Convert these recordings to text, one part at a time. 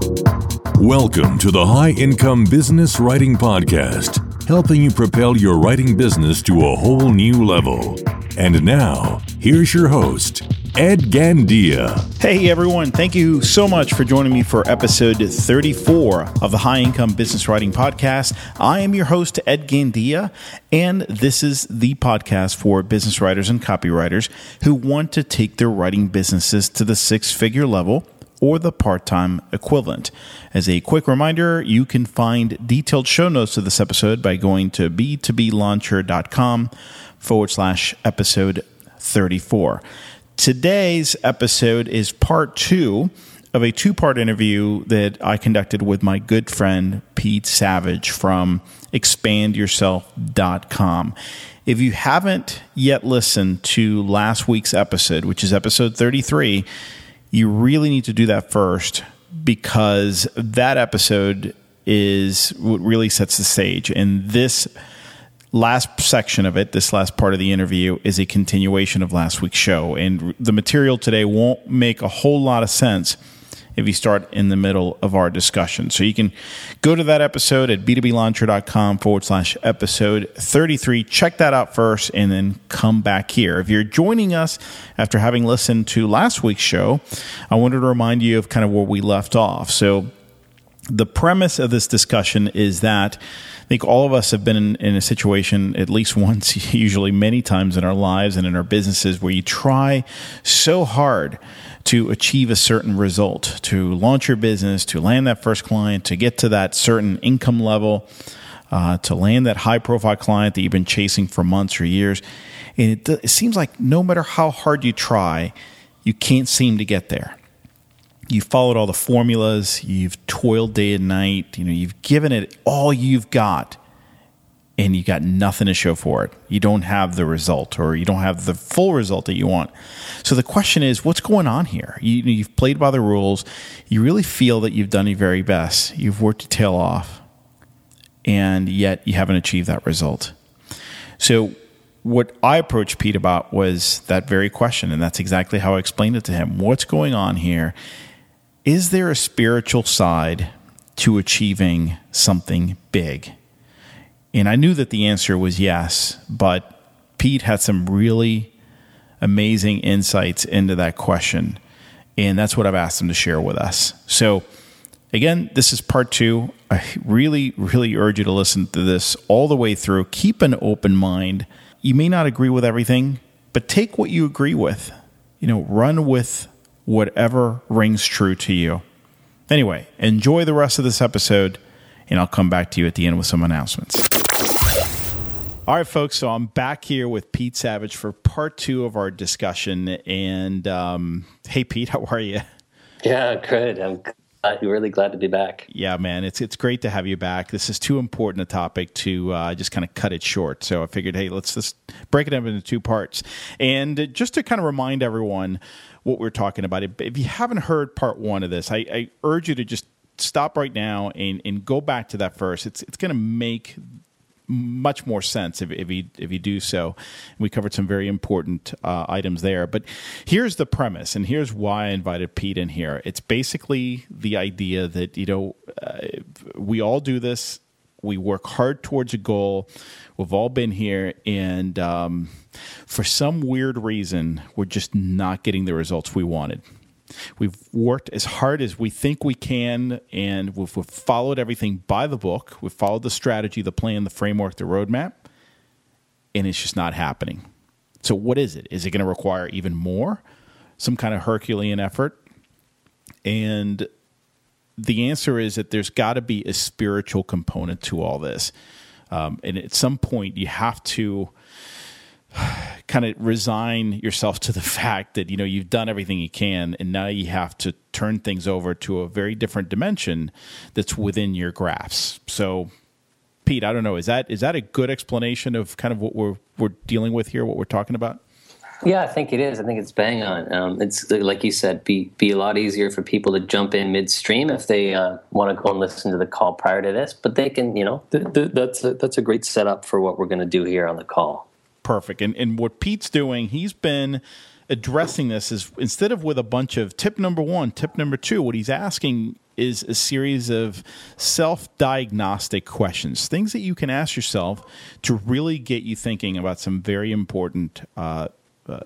Welcome to the High Income Business Writing Podcast, helping you propel your writing business to a whole new level. And now, here's your host, Ed Gandia. Hey everyone, thank you so much for joining me for episode 34 of the High Income Business Writing Podcast. I am your host, Ed Gandia, and this is the podcast for business writers and copywriters who want to take their writing businesses to the six figure level or the part time equivalent. As a quick reminder, you can find detailed show notes of this episode by going to b2blauncher.com forward slash episode 34. Today's episode is part two of a two part interview that I conducted with my good friend Pete Savage from expandyourself.com. If you haven't yet listened to last week's episode, which is episode 33, you really need to do that first because that episode is what really sets the stage. And this last section of it, this last part of the interview, is a continuation of last week's show. And the material today won't make a whole lot of sense if you start in the middle of our discussion. So you can go to that episode at b2blauncher.com forward slash episode 33. Check that out first and then come back here. If you're joining us after having listened to last week's show, I wanted to remind you of kind of where we left off. So the premise of this discussion is that I think all of us have been in, in, a situation at least once, usually many times in our lives and in our businesses, where you try so hard to achieve a certain result, to launch your business, to land that first client, to get to that certain income level, uh, to land that high profile client that you've been chasing for months or years. And it, it seems like no matter how hard you try, you can't seem to get there. You've followed all the formulas, you've toiled day and night, you know, you've given it all you've got and you got nothing to show for it. You don't have the result or you don't have the full result that you want. So the question is, what's going on here? You, you've played by the rules. You really feel that you've done your very best. You've worked your tail off, and yet you haven't achieved that result. So what I approached Pete about was that very question, and that's exactly how I explained it to him. What's going on here? Is there a spiritual side to achieving something big? And I knew that the answer was yes, but Pete had some really amazing insights into that question. And that's what I've asked him to share with us. So, again, this is part two. I really, really urge you to listen to this all the way through. Keep an open mind. You may not agree with everything, but take what you agree with. You know, run with whatever rings true to you. Anyway, enjoy the rest of this episode, and I'll come back to you at the end with some announcements. All right, folks. So I'm back here with Pete Savage for part two of our discussion. And um, hey, Pete, how are you? Yeah, good. I'm really glad to be back. Yeah, man, it's it's great to have you back. This is too important a topic to uh, just kind of cut it short. So I figured, hey, let's just break it up into two parts. And just to kind of remind everyone what we're talking about, if you haven't heard part one of this, I, I urge you to just stop right now and, and go back to that first. It's it's going to make much more sense if, if you if you do so. We covered some very important uh, items there, but here's the premise, and here's why I invited Pete in here. It's basically the idea that you know uh, we all do this. We work hard towards a goal. We've all been here, and um, for some weird reason, we're just not getting the results we wanted. We've worked as hard as we think we can, and we've, we've, followed everything by the book. We've followed the strategy, the plan, the framework, the roadmap, and it's just not happening. So, what is it? Is it going to require even more? Some kind of Herculean effort? And the answer is that there's got to be a spiritual component to all this. Um, and at some point, you have to kind of resign yourself to the fact that you know you've done everything you can and now you have to turn things over to a very different dimension that's within your graphs so pete i don't know is that is that a good explanation of kind of what we're we're dealing with here what we're talking about yeah, I think it is. I think it's bang on. Um, it's like you said, be be a lot easier for people to jump in midstream if they uh, want to go and listen to the call prior to this. But they can, you know, th- th- that's a, that's a great setup for what we're going to do here on the call perfect. And and what Pete's doing, he's been addressing this is instead of with a bunch of tip number one, tip number two, what he's asking is a series of self diagnostic questions, things that you can ask yourself to really get you thinking about some very important uh, uh,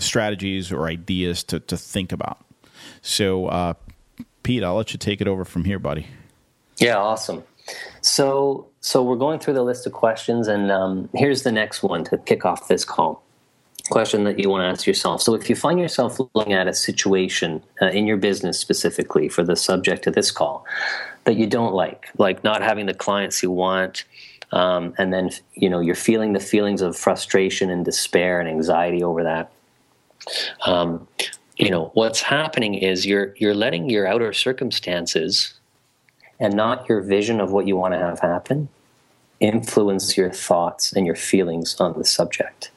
strategies or ideas to, to think about. So, uh, Pete, I'll let you take it over from here, buddy. Yeah, awesome. So, so we're going through the list of questions, and um, here's the next one to kick off this call. Question that you want to ask yourself. So, if you find yourself looking at a situation uh, in your business specifically for the subject of this call that you don't like, like not having the clients you want, um, and then you know you're feeling the feelings of frustration and despair and anxiety over that. Um, you know what's happening is you're you're letting your outer circumstances and not your vision of what you want to have happen influence your thoughts and your feelings on the subject.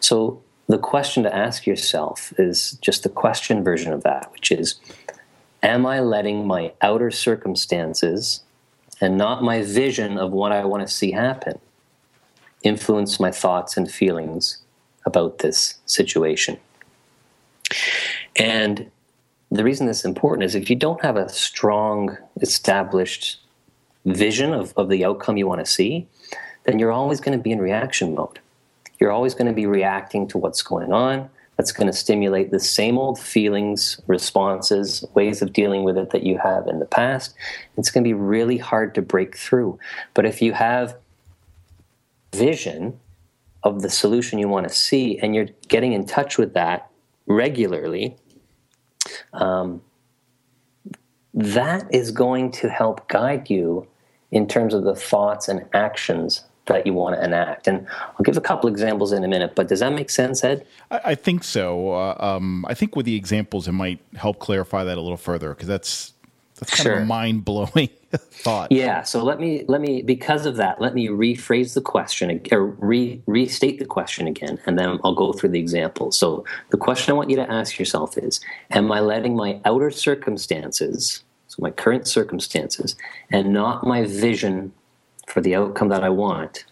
So the question to ask yourself is just the question version of that, which is Am I letting my outer circumstances and not my vision of what I want to see happen influence my thoughts and feelings about this situation? And the reason this is important is if you don't have a strong, established vision of, of the outcome you want to see, then you're always going to be in reaction mode. You're always going to be reacting to what's going on. That's going to stimulate the same old feelings, responses, ways of dealing with it that you have in the past. It's going to be really hard to break through. But if you have vision of the solution you want to see and you're getting in touch with that regularly, um, that is going to help guide you in terms of the thoughts and actions that you want to enact. And I'll give a couple examples in a minute, but does that make sense, Ed? I, I think so. Uh, um, I think with the examples, it might help clarify that a little further because that's that's kind sure. of a mind blowing thought. Yeah. So let me let me because of that, let me rephrase the question or re, restate the question again, and then I'll go through the examples. So the question I want you to ask yourself is: Am I letting my outer circumstances, so my current circumstances, and not my vision for the outcome that I want,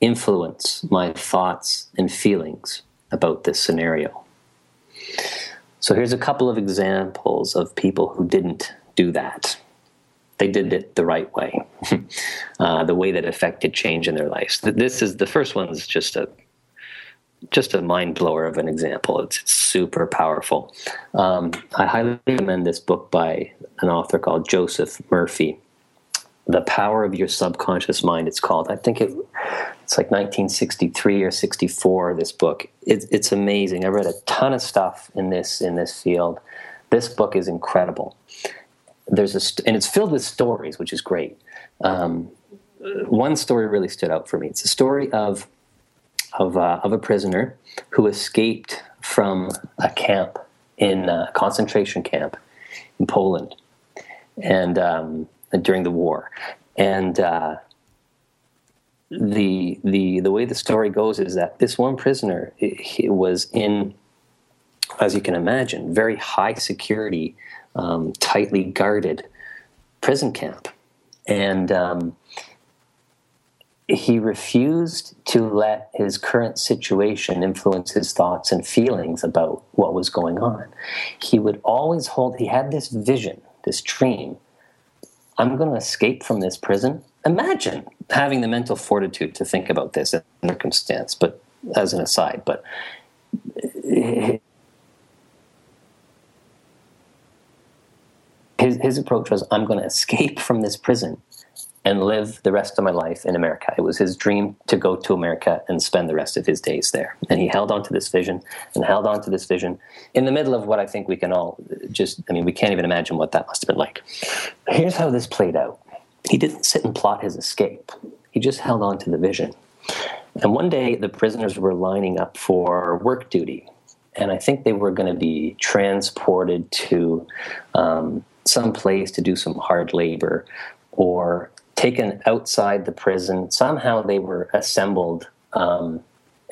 influence my thoughts and feelings about this scenario? So here's a couple of examples of people who didn't do that. They did it the right way, uh, the way that affected change in their lives. This is the first one's just a just a mind blower of an example. It's, it's super powerful. Um, I highly recommend this book by an author called Joseph Murphy the power of your subconscious mind it's called i think it, it's like 1963 or 64 this book it, it's amazing i read a ton of stuff in this in this field this book is incredible there's a and it's filled with stories which is great. Um, one story really stood out for me. It's a story of of, uh, of a prisoner who escaped from a camp in a concentration camp in poland and um, during the war, and uh, the the the way the story goes is that this one prisoner he was in, as you can imagine, very high security, um, tightly guarded prison camp, and um, he refused to let his current situation influence his thoughts and feelings about what was going on. He would always hold. He had this vision, this dream I'm going to escape from this prison. Imagine having the mental fortitude to think about this circumstance, but as an aside, but his, his approach was I'm going to escape from this prison and live the rest of my life in America. It was his dream to go to America and spend the rest of his days there. And he held on to this vision and held on to this vision in the middle of what I think we can all just, I mean, we can't even imagine what that must have been like. Here's how this played out he didn't sit and plot his escape, he just held on to the vision. And one day the prisoners were lining up for work duty. And I think they were going to be transported to um, some place to do some hard labor or taken outside the prison. Somehow they were assembled um,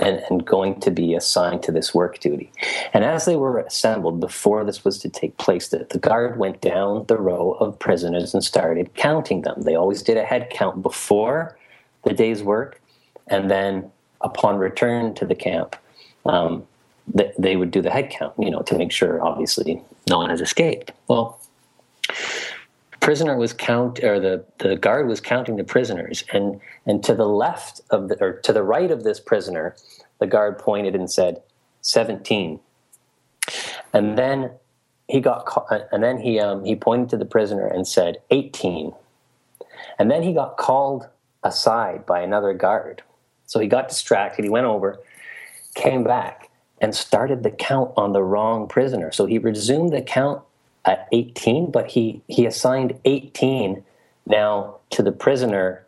and, and, going to be assigned to this work duty. And as they were assembled, before this was to take place, the, the guard went down the row of prisoners and started counting them. They always did a head count before the day's work, and then upon return to the camp, um, they, they would do the head count, you know, to make sure obviously no one has escaped. Well, prisoner was count or the, the guard was counting the prisoners and and to the left of the or to the right of this prisoner the guard pointed and said 17 and then he got and then he um, he pointed to the prisoner and said 18 and then he got called aside by another guard. So he got distracted he went over came back and started the count on the wrong prisoner. So he resumed the count at 18, but he, he assigned 18 now to the prisoner,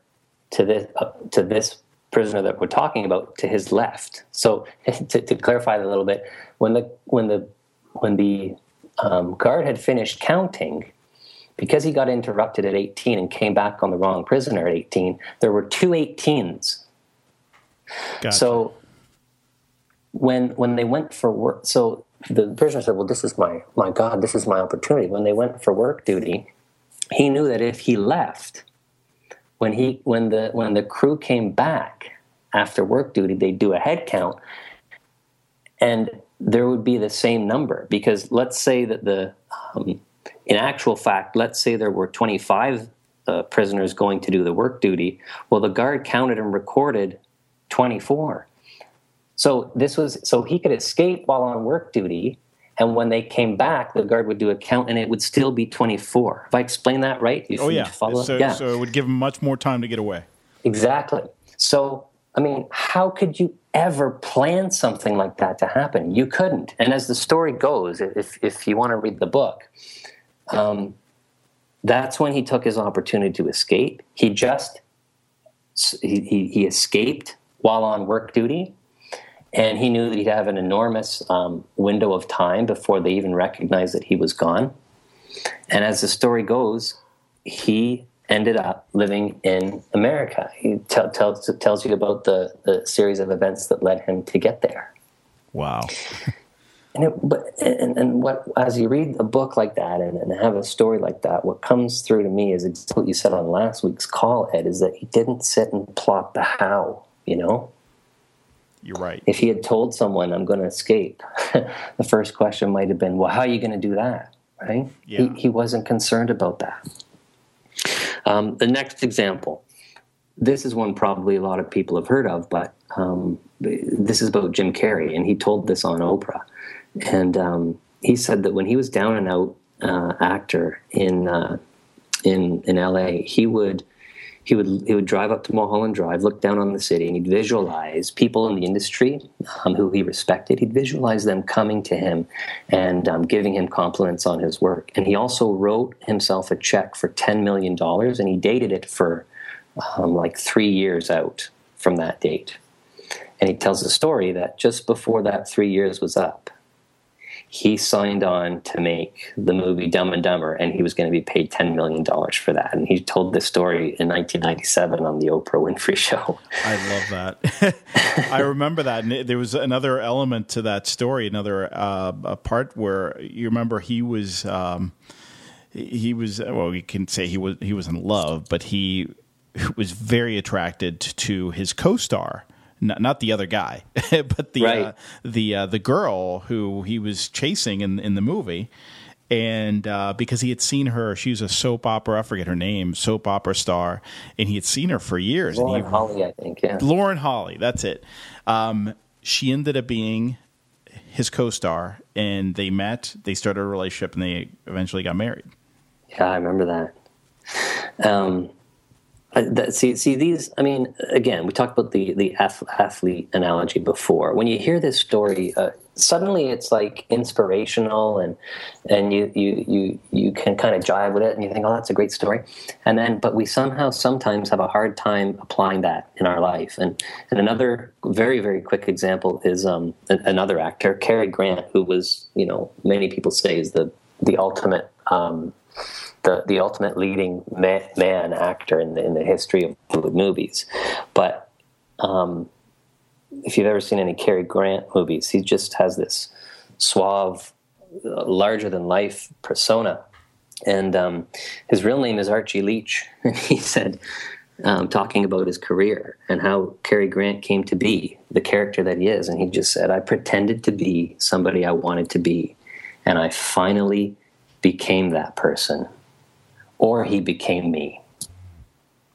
to this, uh, to this prisoner that we're talking about, to his left. So to, to clarify that a little bit, when the, when the, when the um, guard had finished counting, because he got interrupted at 18 and came back on the wrong prisoner at 18, there were two 18s. Gotcha. So when when they went for work, so the prisoner said, "Well, this is my my God, this is my opportunity." When they went for work duty, he knew that if he left, when he when the when the crew came back after work duty, they'd do a head count, and there would be the same number because let's say that the um, in actual fact, let's say there were twenty five uh, prisoners going to do the work duty. Well, the guard counted and recorded twenty four so this was so he could escape while on work duty, and when they came back, the guard would do a count, and it would still be twenty four. If I explain that right, oh yeah. So, yeah. so it would give him much more time to get away. Exactly. So I mean, how could you ever plan something like that to happen? You couldn't. And as the story goes, if if you want to read the book, um, that's when he took his opportunity to escape. He just he, he, he escaped while on work duty and he knew that he'd have an enormous um, window of time before they even recognized that he was gone. And as the story goes, he ended up living in America. He t- tells tells you about the, the series of events that led him to get there. Wow. and, it, but, and, and what as you read a book like that and, and have a story like that, what comes through to me is what you said on last week's call, Ed, is that he didn't sit and plot the how. You know, you're right. If he had told someone, I'm going to escape, the first question might have been, well, how are you going to do that? Right? Yeah. He, he wasn't concerned about that. Um, the next example this is one probably a lot of people have heard of, but um, this is about Jim Carrey, and he told this on Oprah. And um, he said that when he was down and out uh, actor in uh, in in LA, he would he would he would drive up to Mulholland Drive, look down on the city, and he'd visualize people in the industry um, who he respected. He'd visualize them coming to him and um, giving him compliments on his work. And he also wrote himself a check for ten million dollars, and he dated it for um, like three years out from that date. And he tells the story that just before that three years was up, he signed on to make the movie Dumb and Dumber, and he was going to be paid $10 million for that. And he told this story in 1997 on the Oprah Winfrey Show. I love that. I remember that. And there was another element to that story, another uh, part where you remember he was. Um, he was well. We can say he was he was in love, but he was very attracted to his co-star not, not the other guy, but the right. uh, the uh, the girl who he was chasing in in the movie. And uh, because he had seen her, she was a soap opera. I forget her name, soap opera star, and he had seen her for years. Lauren he, Holly, I think. Yeah, Lauren Holly. That's it. Um, she ended up being his co-star, and they met. They started a relationship, and they eventually got married. Yeah, I remember that. Um, that, see, see these. I mean, again, we talked about the the athlete analogy before. When you hear this story, uh, suddenly it's like inspirational, and and you you you you can kind of jive with it, and you think, oh, that's a great story. And then, but we somehow sometimes have a hard time applying that in our life. And and another very very quick example is um, another actor, Cary Grant, who was you know many people say is the the ultimate. Um, the, the ultimate leading man, man actor in the, in the history of movies. But um, if you've ever seen any Cary Grant movies, he just has this suave, larger than life persona. And um, his real name is Archie Leach. And he said, um, talking about his career and how Cary Grant came to be the character that he is. And he just said, I pretended to be somebody I wanted to be. And I finally became that person. Or he became me.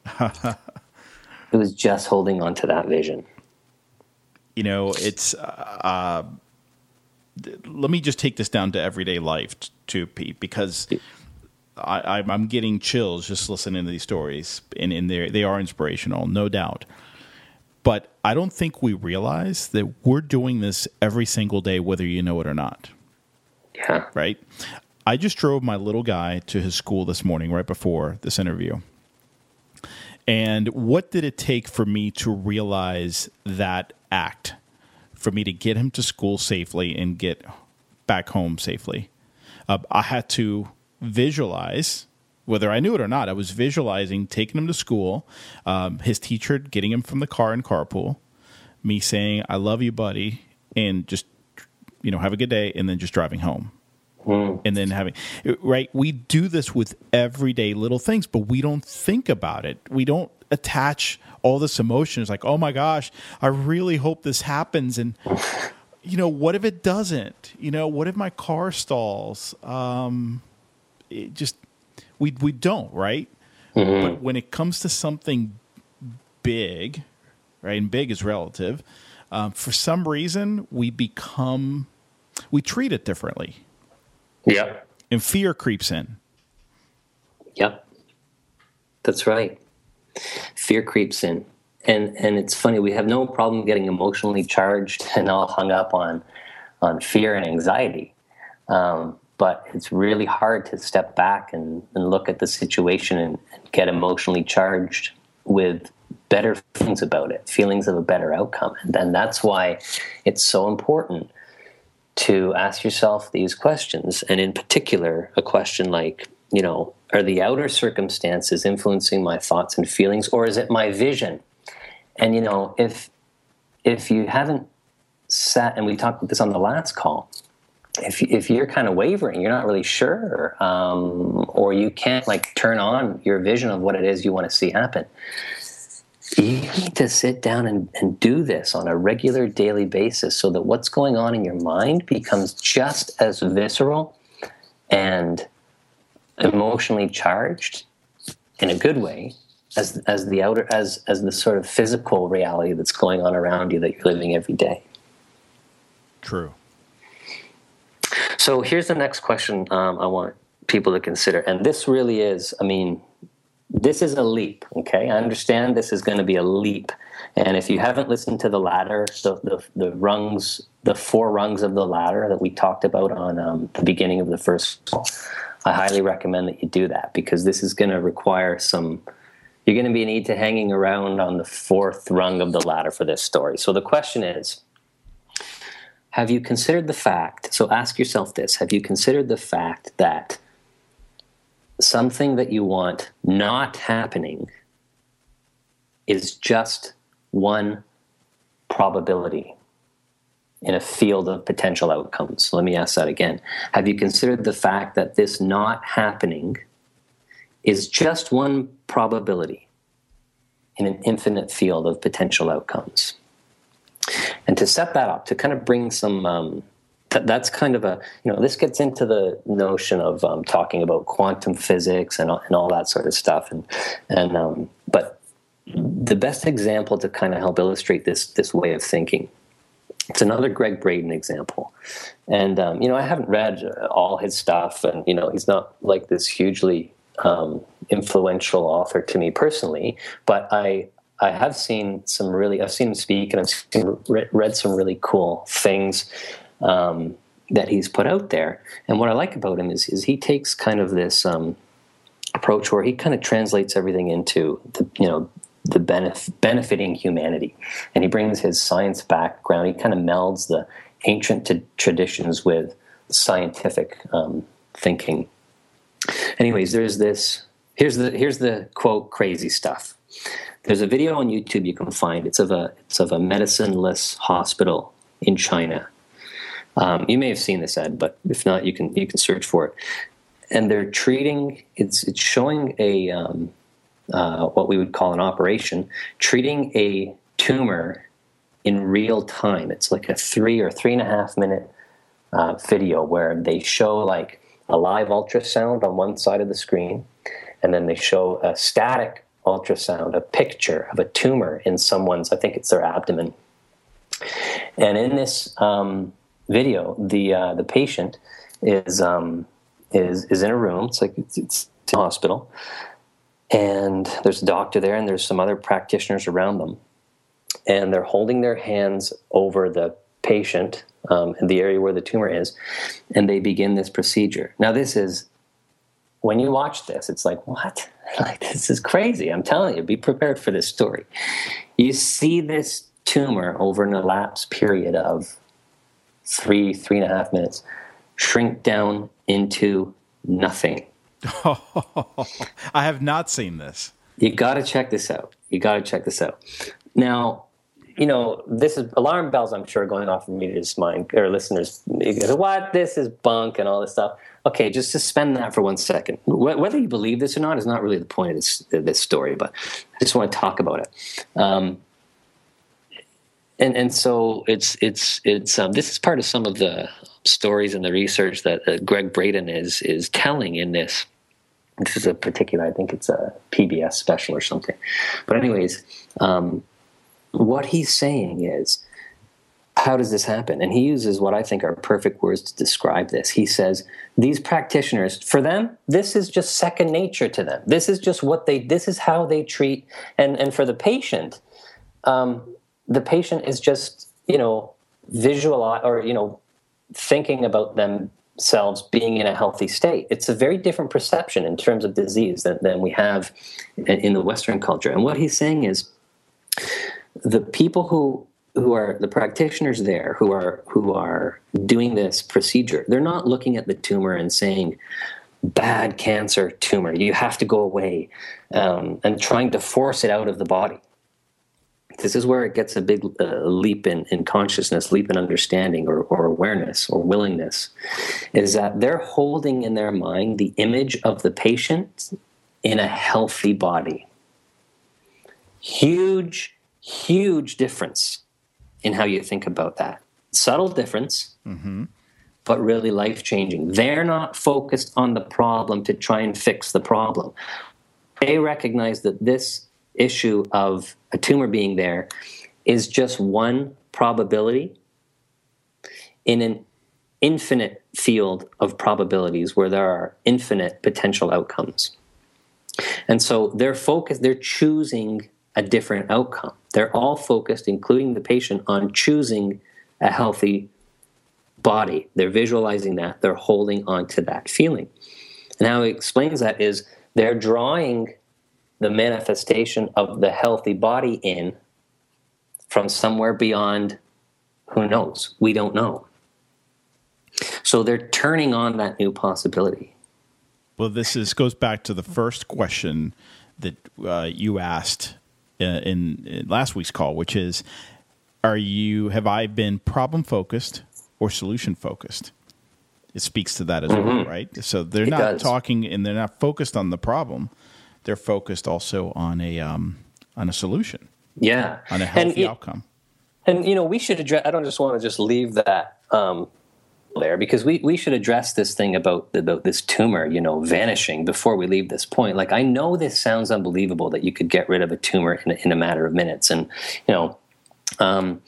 it was just holding on to that vision. You know, it's. Uh, let me just take this down to everyday life, too, Pete, because I, am getting chills just listening to these stories, and, and they they are inspirational, no doubt. But I don't think we realize that we're doing this every single day, whether you know it or not. Yeah. Right. I just drove my little guy to his school this morning, right before this interview. And what did it take for me to realize that act? For me to get him to school safely and get back home safely? Uh, I had to visualize whether I knew it or not. I was visualizing taking him to school, um, his teacher getting him from the car in carpool, me saying, I love you, buddy, and just, you know, have a good day, and then just driving home. Mm. And then having, right? We do this with everyday little things, but we don't think about it. We don't attach all this emotion. It's like, oh my gosh, I really hope this happens. And, you know, what if it doesn't? You know, what if my car stalls? Um, it just we we don't right. Mm-hmm. But when it comes to something big, right, and big is relative. Um, for some reason, we become we treat it differently. Yep. And fear creeps in. Yep. That's right. Fear creeps in. And and it's funny, we have no problem getting emotionally charged and all hung up on on fear and anxiety. Um, but it's really hard to step back and, and look at the situation and, and get emotionally charged with better feelings about it, feelings of a better outcome. And then that's why it's so important to ask yourself these questions. And in particular, a question like, you know, are the outer circumstances influencing my thoughts and feelings, or is it my vision? And you know, if if you haven't sat and we talked about this on the last call, if if you're kind of wavering, you're not really sure, um, or you can't like turn on your vision of what it is you want to see happen. You need to sit down and, and do this on a regular daily basis so that what's going on in your mind becomes just as visceral and emotionally charged in a good way as as the outer as as the sort of physical reality that's going on around you that you're living every day. True. So here's the next question um, I want people to consider. And this really is, I mean, this is a leap, okay? I understand this is going to be a leap. And if you haven't listened to the ladder, the, the, the rungs, the four rungs of the ladder that we talked about on um, the beginning of the first call, I highly recommend that you do that because this is going to require some, you're going to be need to hanging around on the fourth rung of the ladder for this story. So the question is, have you considered the fact? So ask yourself this Have you considered the fact that something that you want not happening is just one probability in a field of potential outcomes? Let me ask that again. Have you considered the fact that this not happening is just one probability in an infinite field of potential outcomes? and to set that up to kind of bring some um, th- that's kind of a you know this gets into the notion of um, talking about quantum physics and, and all that sort of stuff. And and um, but the best example to kind of help illustrate this this way of thinking it's another Gregg Braden example, and um, you know I haven't read all his stuff, and you know he's not like this hugely um, influential author to me personally, but I I have seen some really, I've seen him speak and I've seen, read some really cool things um, that he's put out there. And what I like about him is, is he takes kind of this um, approach where he kind of translates everything into the, you know, the benef- benefiting humanity. And he brings his science background, he kind of melds the ancient t- traditions with scientific um, thinking. Anyways, there's this, here's the, here's the quote, crazy stuff. There's a video on YouTube you can find. It's of a it's of a medicineless hospital in China. Um, you may have seen this ad, but if not, you can you can search for it. And they're treating it's it's showing a um, uh, what we would call an operation, treating a tumor in real time. It's like a three or three and a half minute uh, video where they show like a live ultrasound on one side of the screen, and then they show a static ultrasound, a picture of a tumor in someone's, I think it's their abdomen. And in this um, video, the uh, the patient is um, is is in a room. It's like it's, it's a hospital, and there's a doctor there, and there's some other practitioners around them, and they're holding their hands over the patient um, in the area where the tumor is, and they begin this procedure. Now, this is when you watch this, it's like what? Like this is crazy. I'm telling you, be prepared for this story. You see this tumor over an elapsed period of three, three and a half minutes shrink down into nothing. I have not seen this. You got to check this out. You got to check this out. Now, you know, this is alarm bells, I'm sure, going off in media's mind or listeners. What? This is bunk and all this stuff. Okay, just suspend that for one second. Whether you believe this or not is not really the point of this, this story, but I just want to talk about it. Um, and and so it's it's it's um, this is part of some of the stories and the research that uh, Gregg Braden is is telling in this. This is a particular, I think it's a PBS special or something. But anyways, um, what he's saying is, how does this happen? And he uses what I think are perfect words to describe this. He says these practitioners, for them, this is just second nature to them. This is just what they. This is how they treat. And and for the patient. Um, the patient is just you know visual or you know thinking about themselves being in a healthy state. It's a very different perception in terms of disease than, than we have in the western culture. And what he's saying is the people who who are the practitioners there who are who are doing this procedure they're not looking at the tumor and saying bad cancer tumor. You have to go away um, and trying to force it out of the body this is where it gets a big uh, leap in, in consciousness, leap in understanding or, or awareness or willingness, is that they're holding in their mind the image of the patient in a healthy body. Huge, huge difference in how you think about that. Subtle difference, mm-hmm. but really life changing. They're not focused on the problem to try and fix the problem. They recognize that this issue of a tumor being there is just one probability in an infinite field of probabilities where there are infinite potential outcomes. And so they're focused, they're choosing a different outcome. They're all focused, including the patient, on choosing a healthy body. They're visualizing that, they're holding on to that feeling. And how he explains that is they're drawing the manifestation of the healthy body in from somewhere beyond who knows? We don't know. So they're turning on that new possibility. Well this is goes back to the first question that uh, you asked uh, in, in last week's call which is are you have i been problem focused or solution focused? It speaks to that as mm-hmm. well right? So they're it not does. talking and they're not focused on the problem they're focused also on a um, on a solution. Yeah, on a healthy and, outcome. And you know, we should address. I don't just want to just leave that um, there because we, we should address this thing about about this tumor, you know, vanishing before we leave this point. Like I know this sounds unbelievable that you could get rid of a tumor in a, in a matter of minutes, and you know. Um,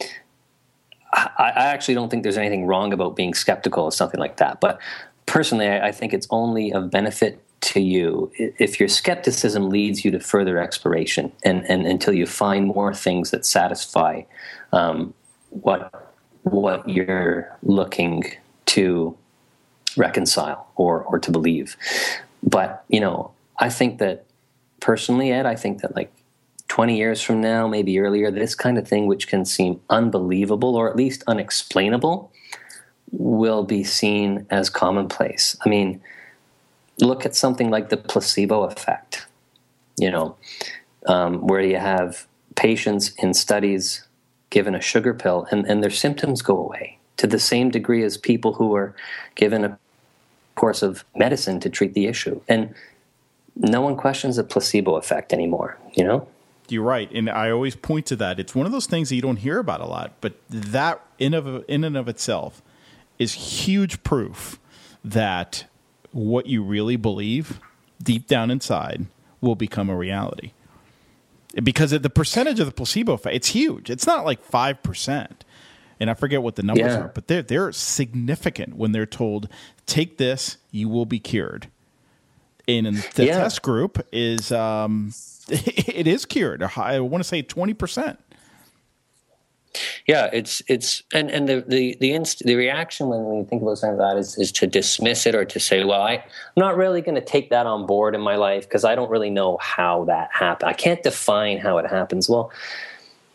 I, I actually don't think there's anything wrong about being skeptical of something like that. But personally, I, I think it's only of benefit to you if your skepticism leads you to further exploration and, and until you find more things that satisfy um, what what you're looking to reconcile or or to believe. But you know i think that personally ed i think that like 20 years from now maybe earlier this kind of thing which can seem unbelievable or at least unexplainable will be seen as commonplace. I mean look at something like the placebo effect, you know, um, where you have patients in studies given a sugar pill and, and their symptoms go away to the same degree as people who are given a course of medicine to treat the issue. And no one questions the placebo effect anymore, you know? You're right, and I always point to that. It's one of those things that you don't hear about a lot, but that in of in and of itself is huge proof that what you really believe deep down inside will become a reality. Because the percentage of the placebo effect, it's huge. It's not like five percent, and I forget what the numbers yeah. are, but they're they're significant when they're told, "Take this, you will be cured." And in the yeah. test group is um, it is cured. I want to say twenty percent. Yeah, it's it's and and the the the, inst- the reaction when we think about something like that is is to dismiss it or to say, well, I, I'm not really going to take that on board in my life because I don't really know how that happened. I can't define how it happens. Well,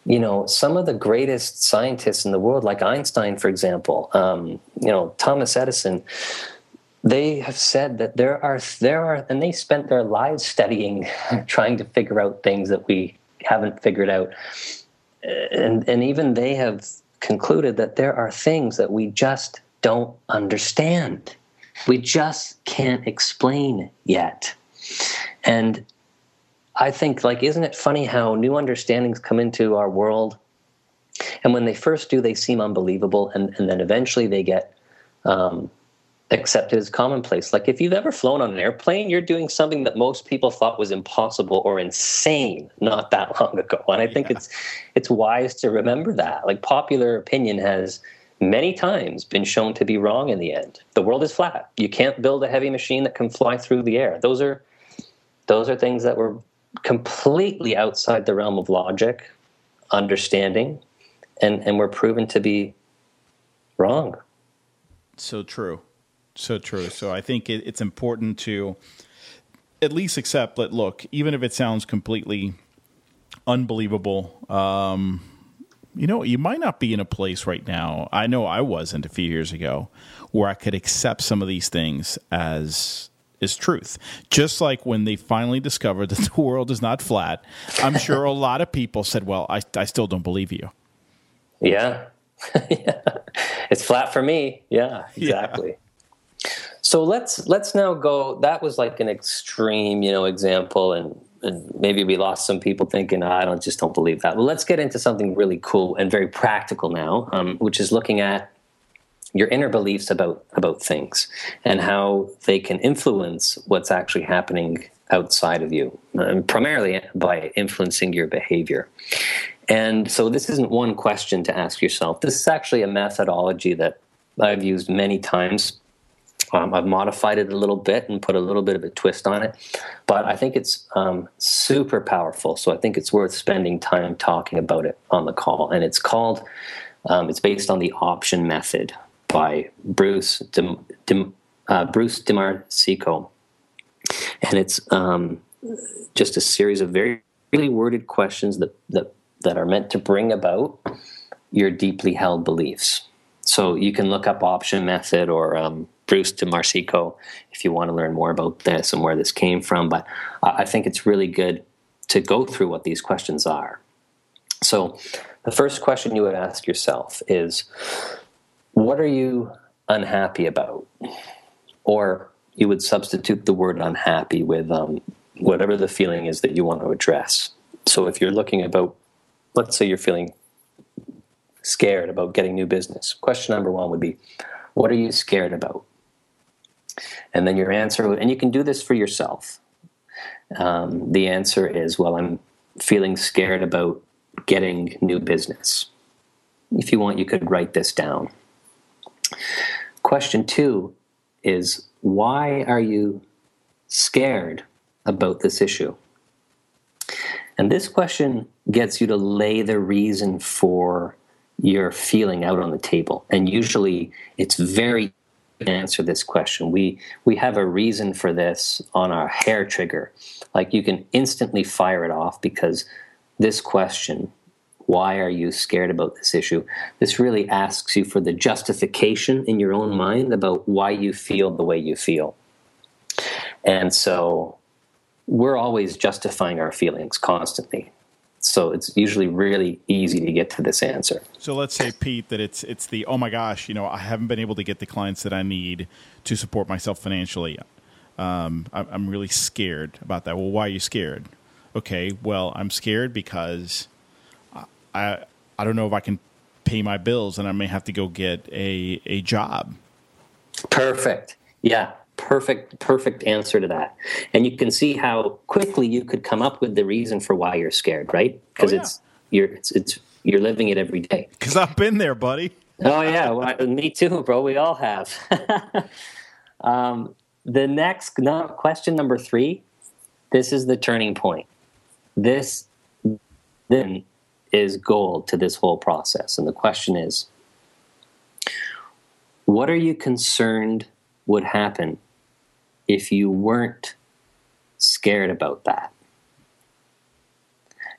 you know, some of the greatest scientists in the world, like Einstein, for example, um, you know, Thomas Edison they have said that there are there are and they spent their lives studying trying to figure out things that we haven't figured out and and even they have concluded that there are things that we just don't understand. We just can't explain yet. And i think like isn't it funny how new understandings come into our world? And when they first do they seem unbelievable and, and then eventually they get um, accepted as commonplace. Like if you've ever flown on an airplane, you're doing something that most people thought was impossible or insane not that long ago. And I think yeah. it's it's wise to remember that. Like popular opinion has many times been shown to be wrong in the end. The world is flat. You can't build a heavy machine that can fly through the air. Those are those are things that were completely outside the realm of logic, understanding, and and were proven to be wrong. So true. So true. So I think it, it's important to at least accept that, look, even if it sounds completely unbelievable, um, you know, you might not be in a place right now. I know I wasn't a few years ago where I could accept some of these things as is truth. Just like when they finally discovered that the world is not flat, I'm sure a lot of people said, "Well, I, I still don't believe you." Yeah. yeah. It's flat for me. Yeah, exactly. Yeah. So let's let's now go. That was like an extreme, you know, example, and, and maybe we lost some people thinking, oh, I don't just don't believe that. Well, let's get into something really cool and very practical now, um, which is looking at your inner beliefs about about things and how they can influence what's actually happening outside of you, um, primarily by influencing your behavior. And so, this isn't one question to ask yourself. This is actually a methodology that I've used many times um, I've modified it a little bit and put a little bit of a twist on it, but I think it's um, super powerful. So I think it's worth spending time talking about it on the call. And it's called, um, it's based on the option method by Bruce De, De, uh, Bruce and it's um, just a series of very really worded questions that that that are meant to bring about your deeply held beliefs. So you can look up option method or um, Bruce Di Marsico if you want to learn more about this and where this came from. But I think it's really good to go through what these questions are. So, the first question you would ask yourself is What are you unhappy about? Or you would substitute the word unhappy with um, whatever the feeling is that you want to address. So, if you're looking about, let's say you're feeling scared about getting new business, question number one would be What are you scared about? And then your answer, and you can do this for yourself. Um, the answer is, well, I'm feeling scared about getting new business. If you want, you could write this down. Question two is, why are you scared about this issue? And this question gets you to lay the reason for your feeling out on the table. And usually it's very answer this question. We we have a reason for this on our hair trigger. Like you can instantly fire it off because this question, why are you scared about this issue? This really asks you for the justification in your own mind about why you feel the way you feel. And so we're always justifying our feelings constantly. So it's usually really easy to get to this answer. So let's say Pete that it's it's the oh my gosh, you know, I haven't been able to get the clients that I need to support myself financially. um, I'm really scared about that. Well, why are you scared? Okay, well, I'm scared because I I don't know if I can pay my bills, and I may have to go get a a job. Perfect. Yeah, perfect perfect answer to that. And you can see how quickly you could come up with the reason for why you're scared right? Because oh, yeah. it's you're it's, it's you're living it every day. Because i've been there buddy. Oh yeah. Well, me too bro. We all have. Um, the next no, question number three this is the turning point. This then is gold to this whole process. And the question is what are you concerned would happen if you weren't scared about that?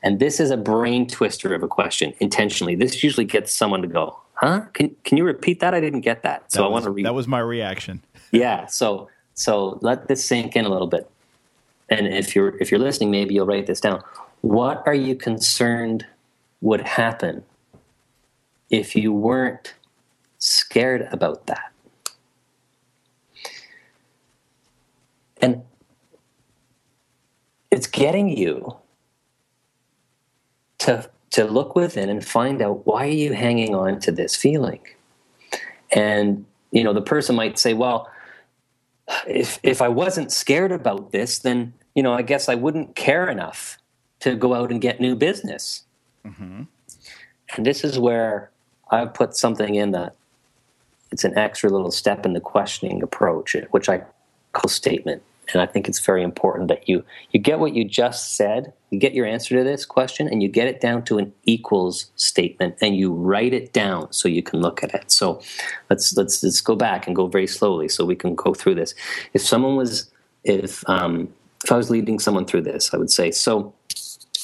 And this is a brain twister of a question intentionally. This usually gets someone to go, huh? Can, can you repeat that? I didn't get that. So that I want to read. That was my reaction. yeah. So, so let this sink in a little bit. And if you're, if you're listening, maybe you'll write this down. What are you concerned would happen if you weren't scared about that? And it's getting you to, to look within and find out why are you hanging on to this feeling? And, you know, the person might say, well, if, if I wasn't scared about this, then, you know, I guess I wouldn't care enough to go out and get new business. Mm-hmm. And this is where I've put something in that it's an extra little step in the questioning approach, which I call statement. And I think it's very important that you you get what you just said, you get your answer to this question, and you get it down to an equals statement, and you write it down so you can look at it. So let's let's let's go back and go very slowly so we can go through this. If someone was if um, if I was leading someone through this, I would say so.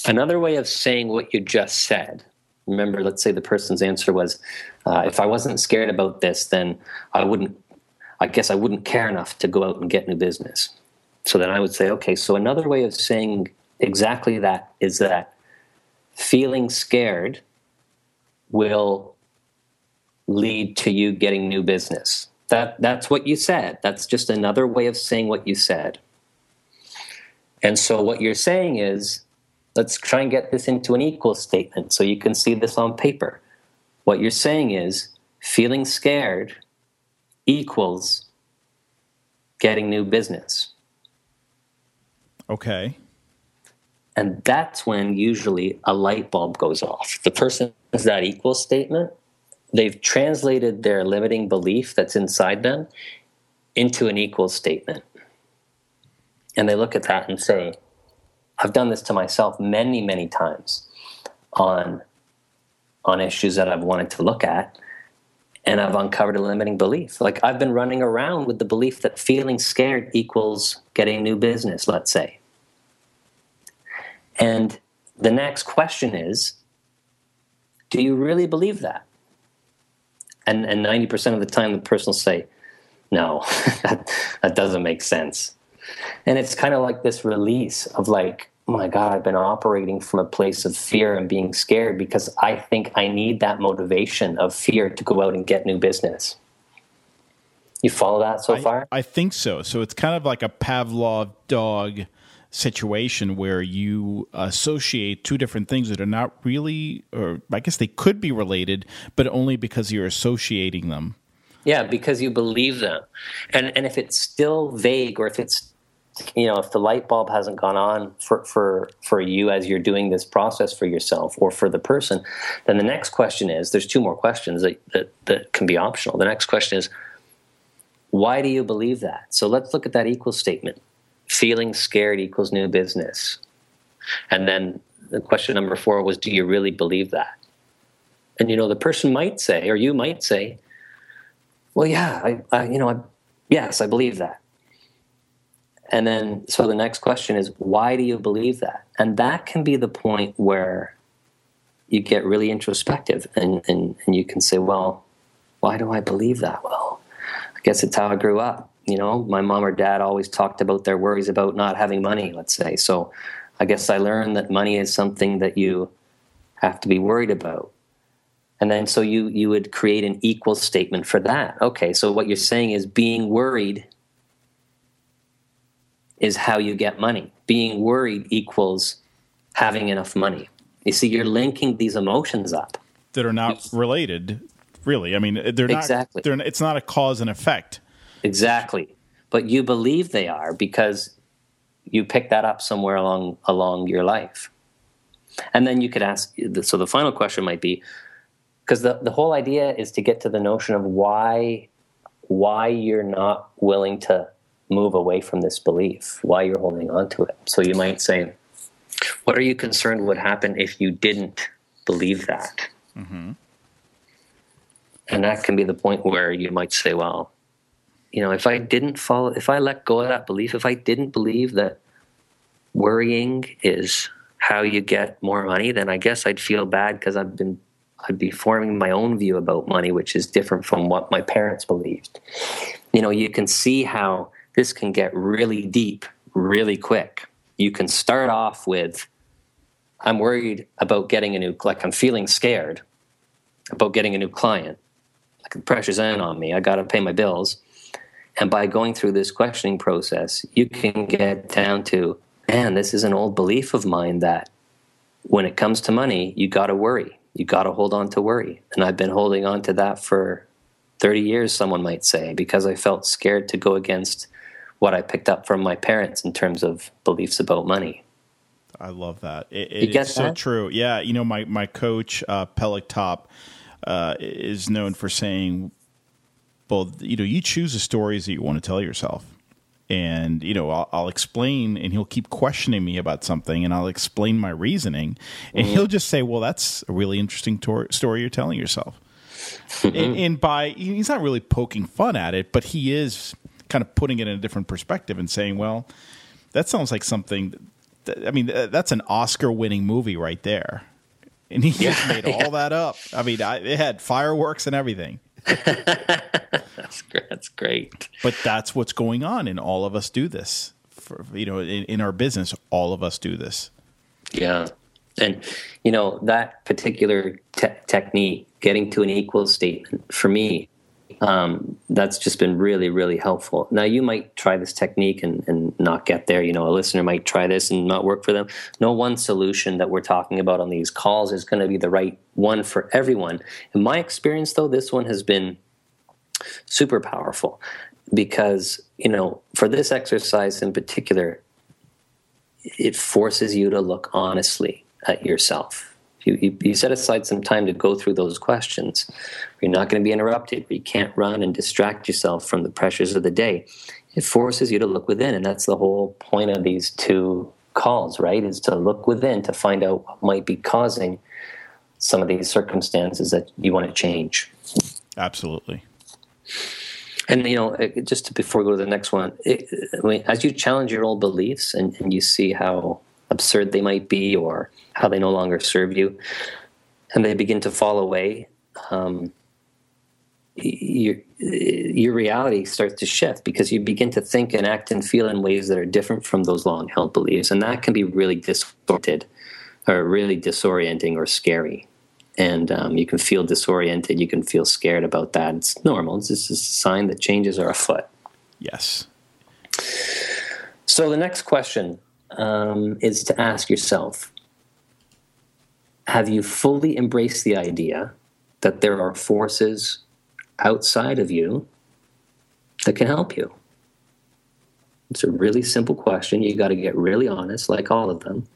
Another way of saying what you just said. Remember, let's say the person's answer was, uh, "If I wasn't scared about this, then I wouldn't I guess I wouldn't care enough to go out and get new business. So then I would say, okay, so another way of saying exactly that is that feeling scared will lead to you getting new business. That that's what you said. That's just another way of saying what you said. And so what you're saying is let's try and get this into an equal statement so you can see this on paper. What you're saying is feeling scared equals getting new business. Okay. And that's when usually a light bulb goes off. The person has that equal statement. They've translated their limiting belief that's inside them into an equal statement. And they look at that and say, I've done this to myself many, many times on, on issues that I've wanted to look at and I've uncovered a limiting belief. Like I've been running around with the belief that feeling scared equals getting new business, let's say. And the next question is do you really believe that? And, and 90% of the time, the person will say, no, that, that doesn't make sense. And it's kind of like this release of like, my God, I've been operating from a place of fear and being scared because I think I need that motivation of fear to go out and get new business. You follow that so I, far? I think so. So it's kind of like a Pavlov dog situation where you associate two different things that are not really, or I guess they could be related, but only because you're associating them. Yeah, because you believe them. And and if it's still vague or if it's you know if the light bulb hasn't gone on for for for you as you're doing this process for yourself or for the person then the next question is there's two more questions that that, that can be optional. The next question is why do you believe that? So let's look at that equal statement. Feeling scared equals new business. And then the question number four was do you really believe that? And you know the person might say or you might say well yeah i, I you know I, yes i believe that and then, so the next question is, why do you believe that? And that can be the point where you get really introspective and, and, and you can say, well, why do I believe that? Well, I guess it's how I grew up. You know, my mom or dad always talked about their worries about not having money, let's say. So I guess I learned that money is something that you have to be worried about. And then so you you would create an equal statement for that. Okay, so what you're saying is being worried is how you get money. Being worried equals having enough money. You see, you're linking these emotions up that are not related. Really, I mean, they're not exactly. They're, it's not a cause and effect. Exactly, but you believe they are because you pick that up somewhere along along your life, and then you could ask. So the final question might be, because the the whole idea is to get to the notion of why why you're not willing to move away from this belief, why you're holding on to it. So you might say, what are you concerned would happen if you didn't believe that? Mm-hmm. And that can be the point where you might say, well, you know, if I didn't follow, if I let go of that belief, if I didn't believe that worrying is how you get more money, then I guess I'd feel bad because I've been, I'd be forming my own view about money, which is different from what my parents believed. You know, you can see how this can get really deep really quick. You can start off with, I'm worried about getting a new, like I'm feeling scared about getting a new client. Like the pressure's in on me. I got to pay my bills. And by going through this questioning process, you can get down to, man, this is an old belief of mine that when it comes to money, you got to worry. You got to hold on to worry. And I've been holding on to that for 30 years, someone might say, because I felt scared to go against what I picked up from my parents in terms of beliefs about money. I love that. It, it, it's so true. Yeah, you know, my my coach uh, Top uh, is known for saying, "Well, you know, you choose the stories that you want to tell yourself." And you know, I'll, I'll, explain, and he'll keep questioning me about something, and I'll explain my reasoning, and mm-hmm. he'll just say, "Well, that's a really interesting tor- story you're telling yourself." and, and by he's not really poking fun at it, but he is kind of putting it in a different perspective and saying, "Well, that sounds like something I mean, that's an Oscar-winning movie right there, and he yeah, just made all that up. I mean, I, it had fireworks and everything. that's great. That's great. But that's what's going on, and all of us do this. For, you know, in, in our business, all of us do this. Yeah, and you know that particular te- technique, getting to an equal statement, for me, um, that's just been really, really helpful. Now, you might try this technique and, and not get there. You know, a listener might try this and not work for them. No one solution that we're talking about on these calls is going to be the right one for everyone. In my experience, though, this one has been super powerful because, you know, for this exercise in particular, it forces you to look honestly at yourself you, you, you, set aside some time to go through those questions, you're not going to be interrupted, you can't run and distract yourself from the pressures of the day. It forces you to look within, and that's the whole point of these two calls, right? Is to look within to find out what might be causing some of these circumstances that you want to change. Absolutely. And you know, just before we go to the next one, it, I mean, as you challenge your old beliefs and, and you see how absurd they might be or how they no longer serve you, and they begin to fall away, um, your your reality starts to shift because you begin to think and act and feel in ways that are different from those long held beliefs, and that can be really distorted, or really disorienting or scary. And um, you can feel disoriented, you can feel scared about that. It's normal. It's just a sign that changes are afoot. Yes. So the next question um, is to ask yourself have you fully embraced the idea that there are forces outside of you that can help you? It's a really simple question. You got to get really honest, like all of them.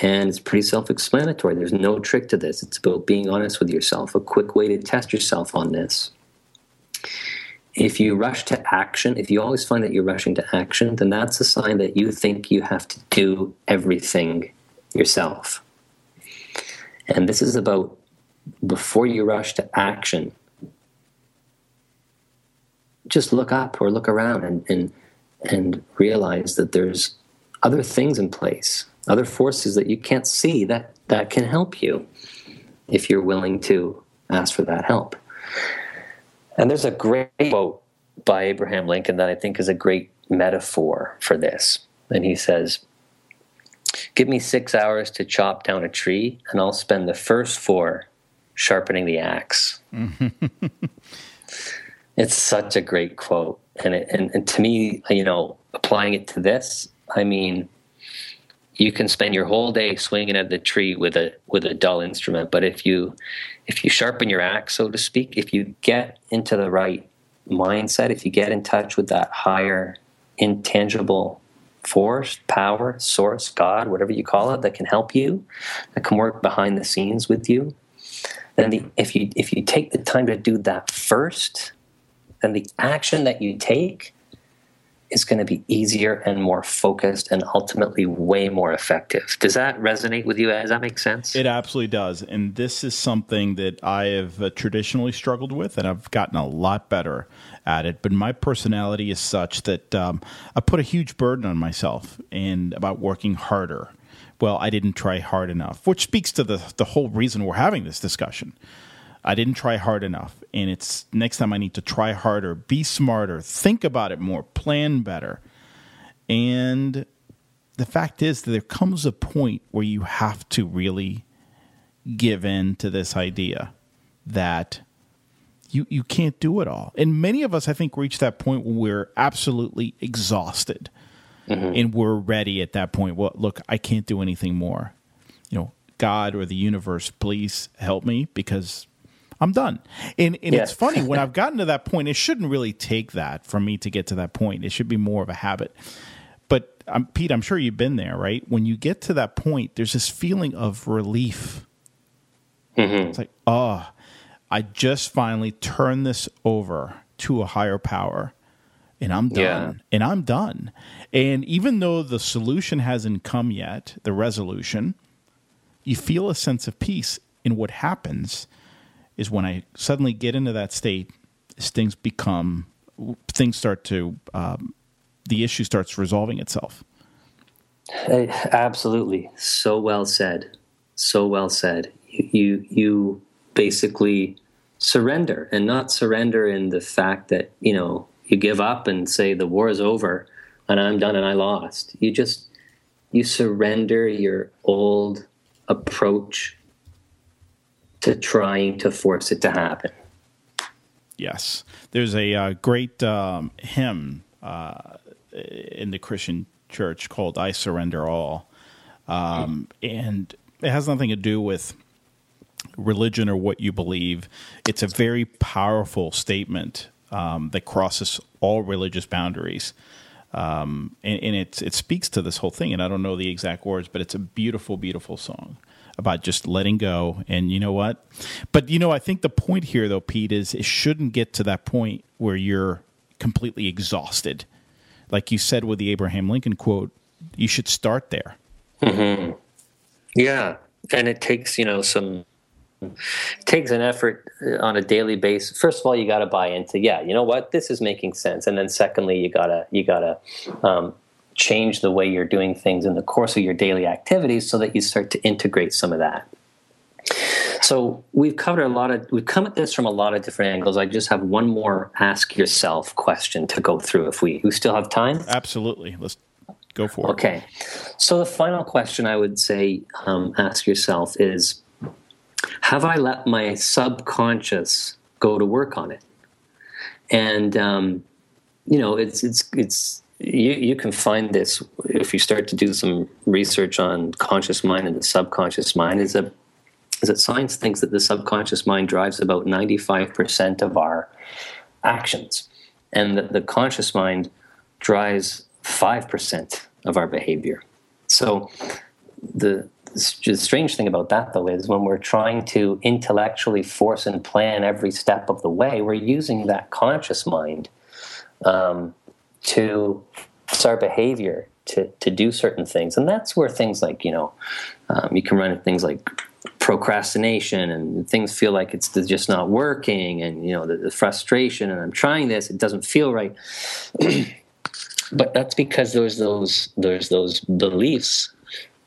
And it's pretty self explanatory. There's no trick to this. It's about being honest with yourself. A quick way to test yourself on this if you rush to action, if you always find that you're rushing to action, then that's a sign that you think you have to do everything yourself. And this is about before you rush to action, just look up or look around and, and, and realize that there's other things in place, other forces that you can't see that, that can help you if you're willing to ask for that help. And there's a great quote by Abraham Lincoln that I think is a great metaphor for this. And he says, Give me six hours to chop down a tree, and I'll spend the first four sharpening the axe. It's such a great quote, and it, and and to me, you know, applying it to this, I mean, you can spend your whole day swinging at the tree with a with a dull instrument, but if you if you sharpen your axe, so to speak, if you get into the right mindset, if you get in touch with that higher intangible force, power, source, God, whatever you call it, that can help you, that can work behind the scenes with you, then the, if you if you take the time to do that first, then the action that you take is going to be easier and more focused and ultimately way more effective. Does that resonate with you? Does that make sense? It absolutely does. And this is something that I have uh, traditionally struggled with, and I've gotten a lot better at it. But my personality is such that um, I put a huge burden on myself and about working harder. Well, I didn't try hard enough, which speaks to the the whole reason we're having this discussion. I didn't try hard enough, and it's next time I need to try harder, be smarter, think about it more, plan better. And the fact is that there comes a point where you have to really give in to this idea that you you can't do it all. And many of us, I think, reach that point where we're absolutely exhausted, mm-hmm. and we're ready at that point. Well, look, I can't do anything more. You know, God or the universe, please help me because I'm done. And and yeah. it's funny when I've gotten to that point. It shouldn't really take that for me to get to that point. It should be more of a habit. But um, Pete, I'm sure you've been there, right? When you get to that point, there's this feeling of relief. Mm-hmm. It's like, oh, I just finally turned this over to a higher power and I'm done. Yeah. And I'm done. And even though the solution hasn't come yet, the resolution, you feel a sense of peace in what happens is when I suddenly get into that state, things become, things start to, um, the issue starts resolving itself. Absolutely. So well said. So well said. You, you, you basically surrender and not surrender in the fact that, you know, you give up and say the war is over and I'm done and I lost. You just, you surrender your old approach to trying to force it to happen. Yes. There's a uh, great um, hymn uh, in the Christian church called I Surrender All. Um, and it has nothing to do with religion or what you believe. It's a very powerful statement um, that crosses all religious boundaries. Um, and, and it, it speaks to this whole thing. And I don't know the exact words, but it's a beautiful, beautiful song about just letting go. And you know what? But you know, I think the point here, though, Pete, is it shouldn't get to that point where you're completely exhausted. Like you said with the Abraham Lincoln quote, you should start there. Mm-hmm. Yeah. And it takes, you know, some it takes an effort uh, on a daily basis. First of all, you got to buy into, yeah, you know what, this is making sense, and then secondly, you gotta you gotta um, change the way you're doing things in the course of your daily activities so that you start to integrate some of that. So we've covered a lot of we've come at this from a lot of different angles. I just have one more ask yourself question to go through if we we still have time. Absolutely, let's go for it. Okay, so the final question I would say um, ask yourself is have I let my subconscious go to work on it? And um, you know, it's it's it's you, you can find this if you start to do some research on conscious mind and the subconscious mind. Is that is that science thinks that the subconscious mind drives about ninety five percent of our actions, and that the conscious mind drives five percent of our behavior. So the the strange thing about that, though, is when we're trying to intellectually force and plan every step of the way, we're using that conscious mind um, to our behavior to to do certain things, and that's where things like you know um, you can run into things like procrastination and things feel like it's just not working, and you know the, the frustration, and I'm trying this, it doesn't feel right. but that's because there's those there's those beliefs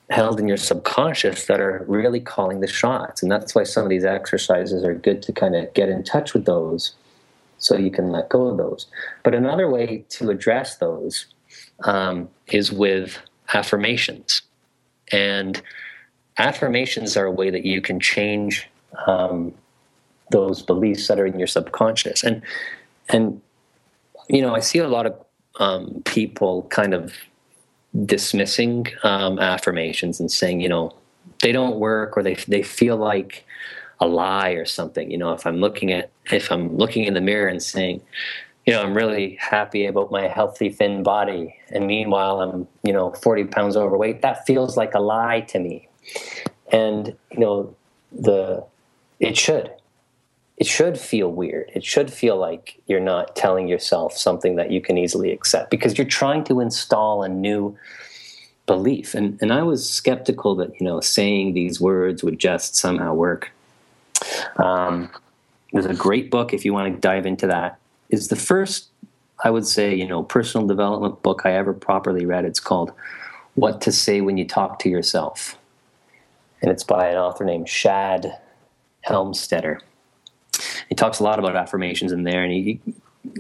held in your subconscious that are really calling the shots. And that's why some of these exercises are good to kind of get in touch with those so you can let go of those. But another way to address those um, is with affirmations. And affirmations are a way that you can change um, those beliefs that are in your subconscious. And and you know, I see a lot of um, people kind of dismissing um, affirmations and saying, you know, they don't work or they they feel like a lie or something. You know, if I'm looking at if I'm looking in the mirror and saying, you know, I'm really happy about my healthy thin body, and meanwhile I'm you know 40 pounds overweight, that feels like a lie to me. And you know, the it should it should feel weird. It should feel like you're not telling yourself something that you can easily accept because you're trying to install a new belief. And and I was skeptical that you know saying these words would just somehow work. Um, there's a great book if you want to dive into that. It's the first I would say you know personal development book I ever properly read. It's called What to Say When You Talk to Yourself, and it's by an author named Shad Helmstetter. He talks a lot about affirmations in there, and he,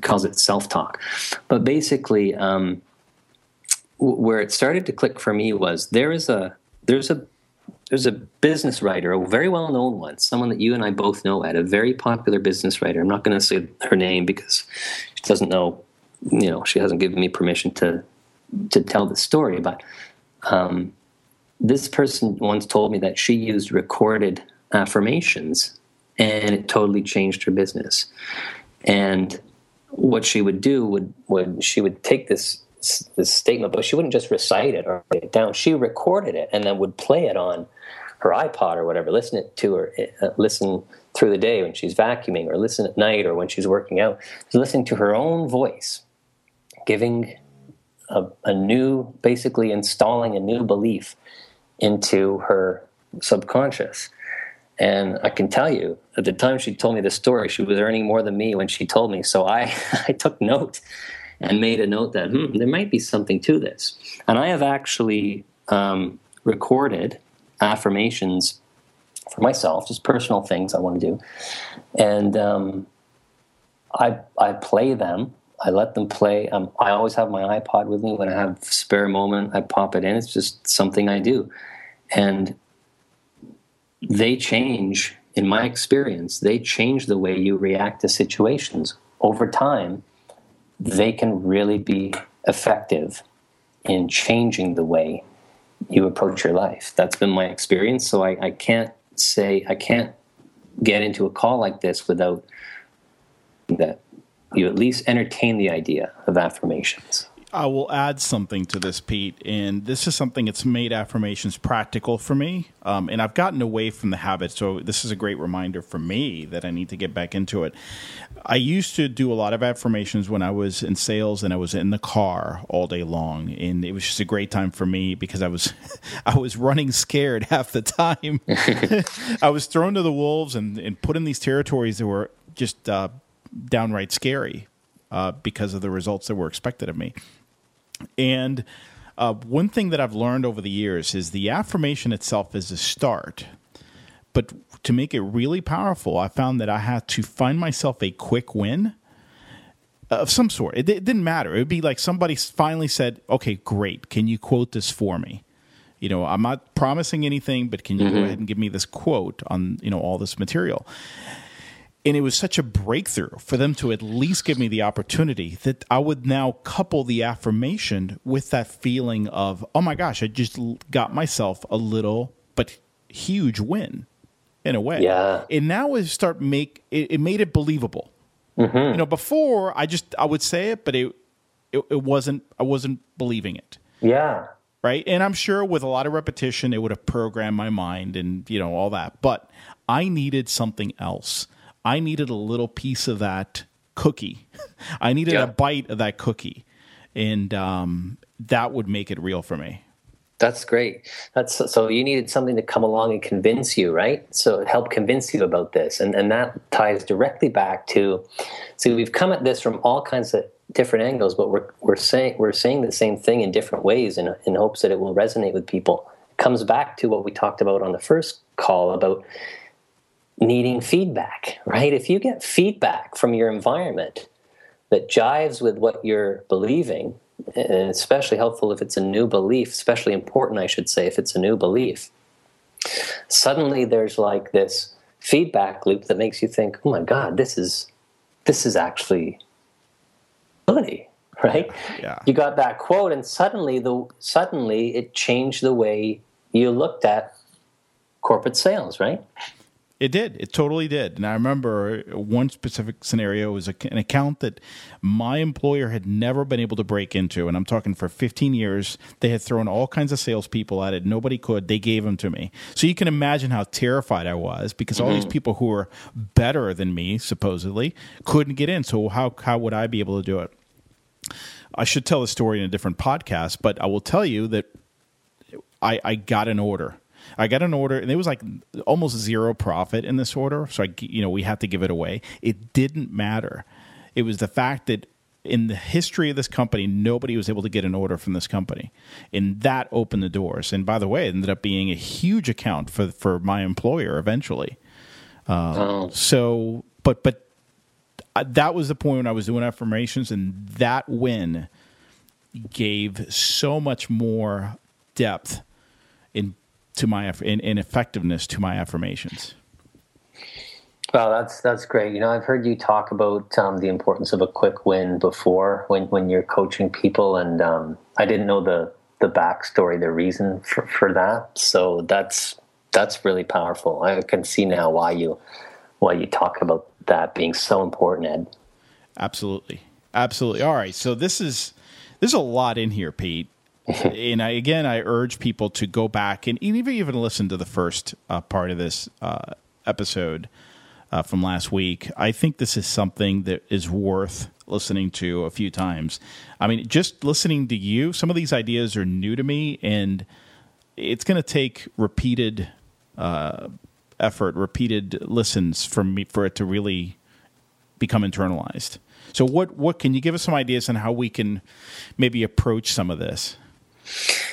calls it self talk. But basically, um, where it started to click for me was there is a there's a there's a business writer, a very well known one, someone that you and I both know at a very popular business writer. I'm not going to say her name because she doesn't know, you know, she hasn't given me permission to to tell the story. But um, this person once told me that she used recorded affirmations, and it totally changed her business. And what she would do would would she would take this this statement, but she wouldn't just recite it or write it down. She recorded it and then would play it on her iPod or whatever, listen it to her, uh, listen through the day when she's vacuuming, or listen at night or when she's working out. Listening to her own voice, giving a, a new, basically installing a new belief into her subconscious. And I can tell you, at the time she told me the story, she was earning more than me when she told me. So I, I took note and made a note that hmm, there might be something to this. And I have actually um, recorded affirmations for myself, just personal things I want to do, and um, I I play them. I let them play. Um, I always have my iPod with me when I have spare moment. I pop it in. It's just something I do, and they change. In my experience, they change the way you react to situations over time they can really be effective in changing the way you approach your life. That's been my experience. So I, I can't say, I can't get into a call like this without that you at least entertain the idea of affirmations. I will add something to this, Pete, and this is something that's made affirmations practical for me. Um, and I've gotten away from the habit, so this is a great reminder for me that I need to get back into it. I used to do a lot of affirmations when I was in sales and I was in the car all day long, and it was just a great time for me because I was I was running scared half the time. I was thrown to the wolves and, and put in these territories that were just uh, downright scary uh, because of the results that were expected of me. And uh, one thing that I've learned over the years is the affirmation itself is a start. But to make it really powerful, I found that I had to find myself a quick win of some sort. It, it didn't matter. It would be like somebody finally said, okay, great. Can you quote this for me? You know, I'm not promising anything, but can you mm-hmm. go ahead and give me this quote on, you know, all this material? And it was such a breakthrough for them to at least give me the opportunity that I would now couple the affirmation with that feeling of, oh my gosh, I just got myself a little but huge win in a way. Yeah. And now it start make it, it made it believable. Mm-hmm. You know, before I just I would say it, but it, it it wasn't I wasn't believing it. Yeah. Right. And I'm sure with a lot of repetition, it would have programmed my mind and you know all that. But I needed something else I needed a little piece of that cookie. I needed yeah. a bite of that cookie, and um, that would make it real for me. That's great. That's so you needed something to come along and convince you, right? So help convince you about this, and and that ties directly back to. See, we've come at this from all kinds of different angles, but we're we're saying we're saying the same thing in different ways, in in hopes that it will resonate with people. It comes back to what we talked about on the first call about needing feedback, right? If you get feedback from your environment that jives with what you're believing, and especially helpful if it's a new belief, especially important, I should say, if it's a new belief, suddenly there's like this feedback loop that makes you think, oh my God, this is this is actually ability, right? Yeah. You got that quote, and suddenly the suddenly it changed the way you looked at corporate sales, right? It did. It totally did. And I remember one specific scenario was an account that my employer had never been able to break into. And I'm talking for 15 years. They had thrown all kinds of salespeople at it. Nobody could. They gave them to me. So you can imagine how terrified I was because all mm-hmm. these people who were better than me, supposedly, couldn't get in. So how, how would I be able to do it? I should tell the story in a different podcast, but I will tell you that I, I got an order I got an order, and it was like almost zero profit in this order. So I, you know, we had to give it away. It didn't matter. It was the fact that in the history of this company, nobody was able to get an order from this company, and that opened the doors. And by the way, it ended up being a huge account for for my employer eventually. Uh, oh. So, but but uh, that was the point when I was doing affirmations, and that win gave so much more depth in to my in, in effectiveness to my affirmations. Well, that's that's great. You know, I've heard you talk about um, the importance of a quick win before when when you're coaching people, and um, I didn't know the the backstory, the reason for, for that. So that's that's really powerful. I can see now why you why you talk about that being so important, Ed. Absolutely, absolutely. All right, so this is there's a lot in here, Pete. and I, again, I urge people to go back and even even listen to the first uh, part of this uh, episode uh, from last week. I think this is something that is worth listening to a few times. I mean, just listening to you, some of these ideas are new to me, and it's going to take repeated uh, effort, repeated listens from me for it to really become internalized. So, what what can you give us some ideas on how we can maybe approach some of this?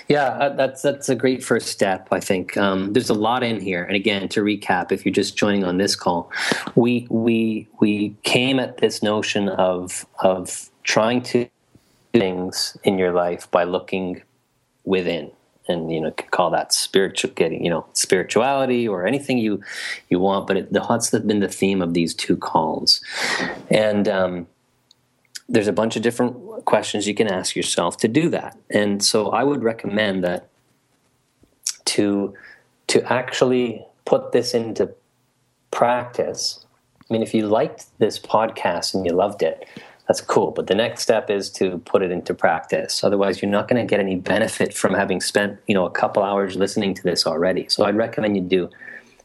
Yeah, uh, that's that's a great first step. I think um, there's a lot in here. And again, to recap, if you're just joining on this call, we we we came at this notion of of trying to things in your life by looking within and you know call that spiritual getting you know spirituality or anything you you want but it, the, that's been the theme of these two calls and um, there's a bunch of different questions you can ask yourself to do that. And so I would recommend that to to actually put this into practice. I mean, if you liked this podcast and you loved it, that's cool. But the next step is to put it into practice. Otherwise, you're not going to get any benefit from having spent, you know, a couple hours listening to this already. So I'd recommend you do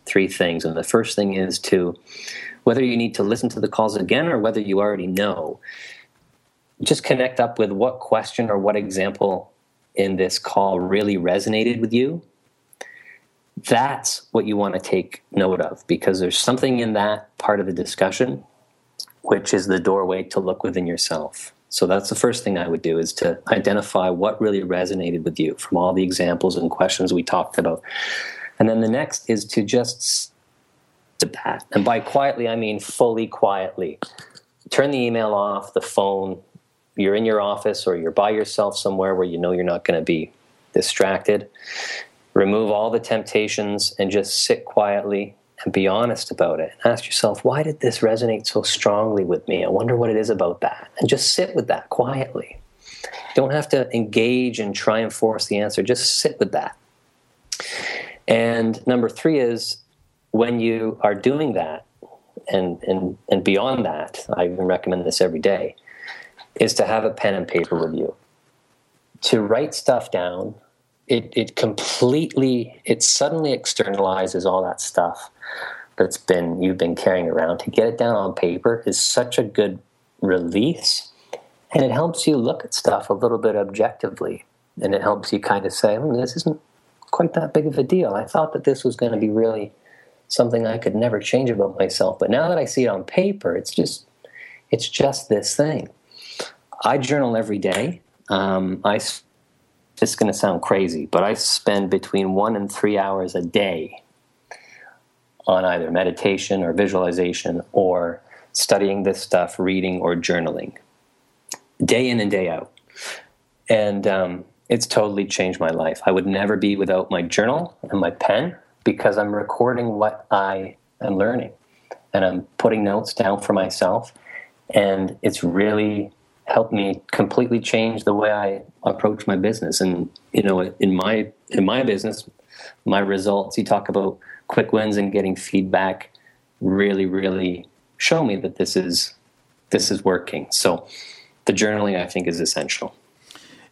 three things. And the first thing is to whether you need to listen to the calls again or whether you already know, just connect up with what question or what example in this call really resonated with you. That's what you want to take note of because there's something in that part of the discussion which is the doorway to look within yourself. So that's the first thing I would do is to identify what really resonated with you from all the examples and questions we talked about. And then the next is to just to that. And by quietly, I mean fully quietly. Turn the email off, the phone, you're in your office or you're by yourself somewhere where you know you're not going to be distracted, remove all the temptations and just sit quietly and be honest about it. Ask yourself, why did this resonate so strongly with me? I wonder what it is about that. And just sit with that quietly. Don't have to engage and try and force the answer, just sit with that. And number three is when you are doing that, and, and, and beyond that, I even recommend this every day is to have a pen and paper with you. To write stuff down, it, it completely, it suddenly externalizes all that stuff that's been you've been carrying around. To get it down on paper is such a good release, and it helps you look at stuff a little bit objectively, and it helps you kind of say, oh, "This isn't quite that big of a deal." I thought that this was going to be really something I could never change about myself, but now that I see it on paper, it's just it's just this thing. I journal every day. Um, I it's going to sound crazy, but I spend between one and three hours a day on either meditation or visualization or studying this stuff, reading or journaling, day in and day out. And um, it's totally changed my life. I would never be without my journal and my pen because I'm recording what I am learning and I'm putting notes down for myself. And it's really helped me completely change the way I approach my business. And you know, in my in my business, my results. You talk about quick wins and getting feedback. Really, really show me that this is this is working. So, the journaling I think is essential.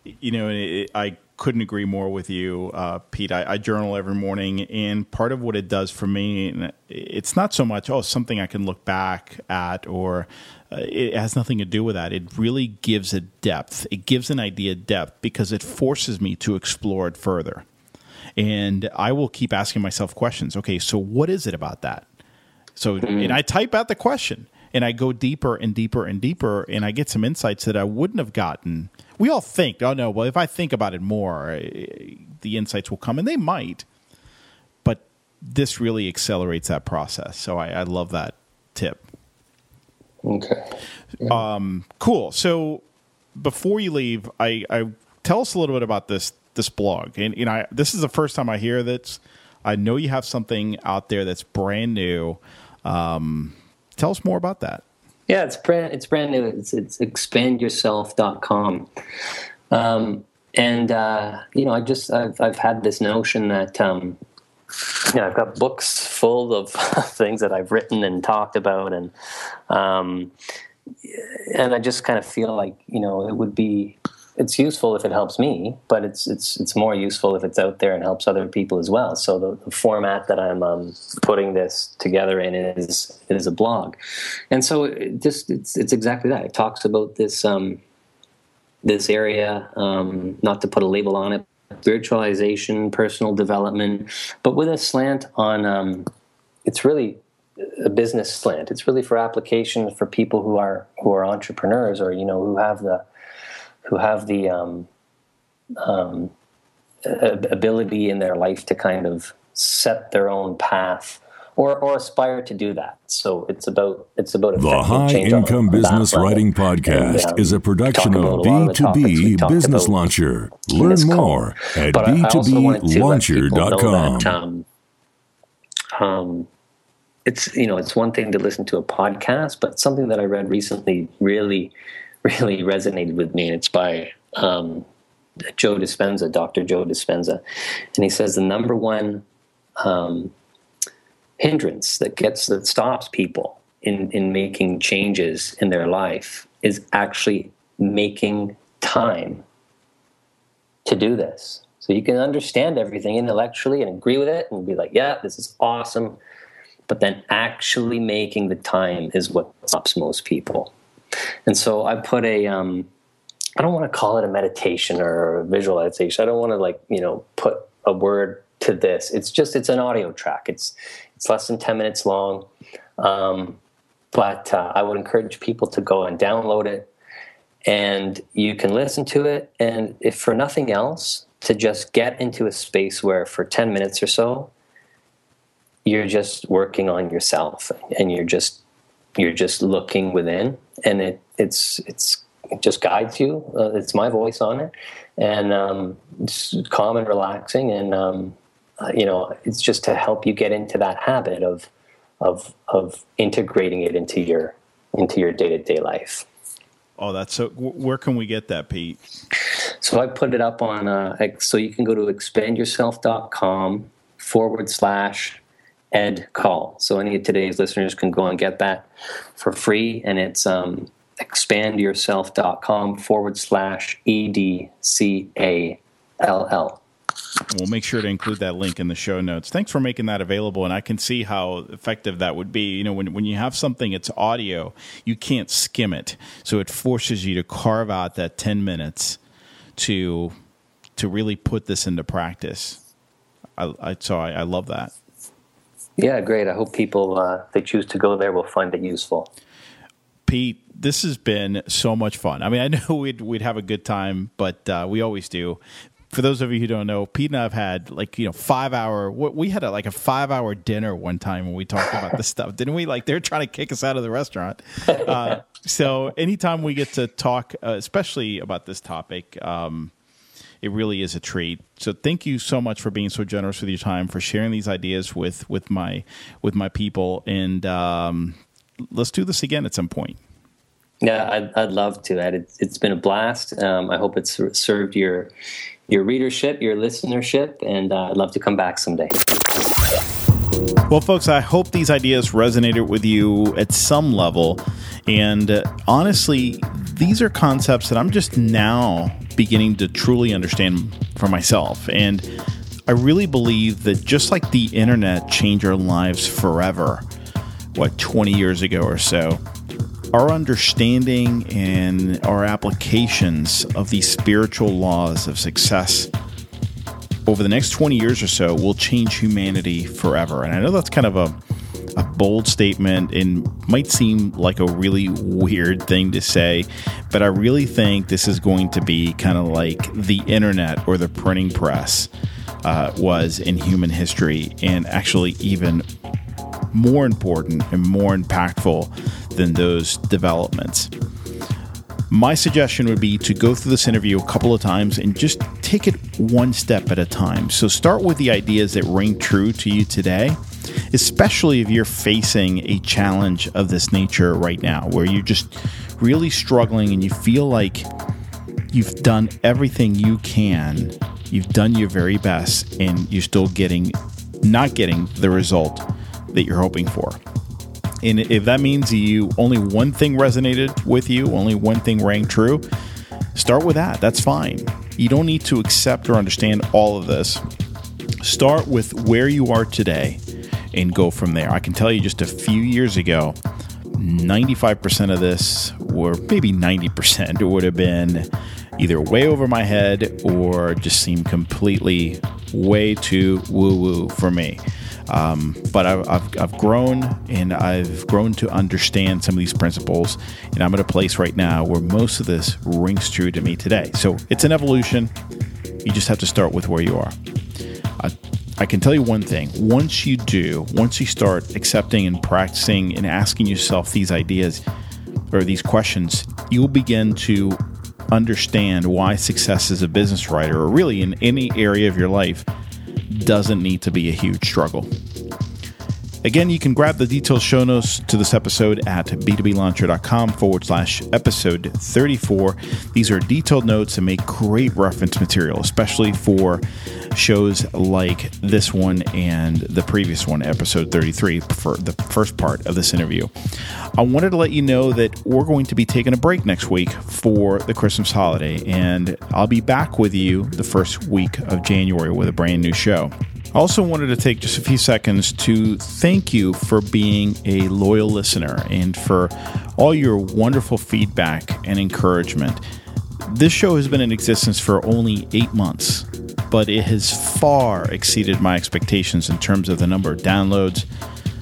You know, it, I couldn't agree more with you, uh, Pete. I, I, journal every morning, and part of what it does for me, it's not so much oh something I can look back at, or uh, it has nothing to do with that. It really gives a depth. It gives an idea depth because it forces me to explore it further, and I will keep asking myself questions. Okay, so what is it about that? So, mm-hmm. and I type out the question, and I go deeper and deeper and deeper, and I get some insights that I wouldn't have gotten we all think, oh no, well if I think about it more, eh, the insights will come, and they might. But this really accelerates that process. So I, I love that tip. Okay. Yeah. Um, cool. So before you leave, I, I tell us a little bit about this this blog, and you know, I, this is the first time I hear that. I know you have something out there that's brand new. Um, tell us more about that. Yeah, it's brand it's brand new. It's it's expandyourself.com. Um, and uh, you know, I just I've I've had this notion that um, you know, I've got books full of things that I've written and talked about, and um, and I just kind of feel like you know it would be it's useful if it helps me, but it's it's it's more useful if it's out there and helps other people as well. So the, the format that I'm um, putting this together in is is a blog, and so it just it's it's exactly that. It talks about this um, this area, um, not to put a label on it, spiritualization, personal development, but with a slant on. Um, it's really a business slant. It's really for application for people who are who are entrepreneurs or you know who have the who have the um, um, ability in their life to kind of set their own path or, or aspire to do that. So it's about it's about the High Income Business Writing Podcast and, um, is a production of B2B Business Launcher. Learn more at b2blauncher.com. Um, um, it's you know it's one thing to listen to a podcast, but something that I read recently really really resonated with me, and it's by um, Joe Dispenza, Dr. Joe Dispenza, and he says the number one um, hindrance that gets that stops people in in making changes in their life is actually making time to do this. So you can understand everything intellectually and agree with it and be like, yeah, this is awesome. But then actually making the time is what stops most people. And so I put a, um, I don't want to call it a meditation or a visualization. I don't want to like, you know, put a word to this. It's just, it's an audio track. It's, it's less than 10 minutes long. Um, but uh, I would encourage people to go and download it and you can listen to it. And if for nothing else, to just get into a space where for 10 minutes or so, you're just working on yourself and you're just you're just looking within, and it it's it's it just guides you. Uh, it's my voice on it, and um, it's calm and relaxing, and um, uh, you know, it's just to help you get into that habit of of of integrating it into your into your day to day life. Oh, that's so. Where can we get that, Pete? So I put it up on. Uh, so you can go to expandyourself.com forward slash ed call. So any of today's listeners can go and get that for free, and it's um, expandyourself.com forward slash E D C A L L. We'll make sure to include that link in the show notes. Thanks for making that available, and I can see how effective that would be. You know, when when you have something it's audio, you can't skim it, so it forces you to carve out that ten minutes to to really put this into practice. I, I so I, I love that. Yeah, great. I hope people, uh, they choose to go there, will find it useful. Pete, this has been so much fun. I mean, I know we'd we'd have a good time, but uh, we always do. For those of you who don't know, Pete and I have had like you know five hour. We had a, like a five hour dinner one time when we talked about this stuff, didn't we? Like they're trying to kick us out of the restaurant. Uh, so anytime we get to talk, uh, especially about this topic, um, it really is a treat. So thank you so much for being so generous with your time, for sharing these ideas with with my with my people, and um, let's do this again at some point. Yeah, I'd, I'd love to, Ed. It's, it's been a blast. Um, I hope it's served your your readership, your listenership, and uh, I'd love to come back someday. Well, folks, I hope these ideas resonated with you at some level. And uh, honestly, these are concepts that I'm just now beginning to truly understand for myself. And I really believe that just like the internet changed our lives forever, what, 20 years ago or so, our understanding and our applications of these spiritual laws of success over the next 20 years or so will change humanity forever. And I know that's kind of a, a bold statement and might seem like a really weird thing to say, but I really think this is going to be kind of like the internet or the printing press uh, was in human history, and actually even more important and more impactful than those developments. My suggestion would be to go through this interview a couple of times and just take it one step at a time. So start with the ideas that ring true to you today, especially if you're facing a challenge of this nature right now, where you're just really struggling and you feel like you've done everything you can, you've done your very best, and you're still getting not getting the result that you're hoping for. And if that means you only one thing resonated with you, only one thing rang true, start with that. That's fine. You don't need to accept or understand all of this. Start with where you are today and go from there. I can tell you just a few years ago, 95% of this, or maybe 90%, would have been either way over my head or just seemed completely way too woo woo for me. Um, but I've, I've, I've, grown and I've grown to understand some of these principles. And I'm at a place right now where most of this rings true to me today. So it's an evolution. You just have to start with where you are. I, I can tell you one thing once you do, once you start accepting and practicing and asking yourself these ideas or these questions, you'll begin to understand why success as a business writer or really in any area of your life doesn't need to be a huge struggle. Again, you can grab the detailed show notes to this episode at b2blauncher.com forward slash episode 34. These are detailed notes and make great reference material, especially for shows like this one and the previous one, episode 33, for the first part of this interview. I wanted to let you know that we're going to be taking a break next week for the Christmas holiday, and I'll be back with you the first week of January with a brand new show. Also wanted to take just a few seconds to thank you for being a loyal listener and for all your wonderful feedback and encouragement. This show has been in existence for only eight months, but it has far exceeded my expectations in terms of the number of downloads,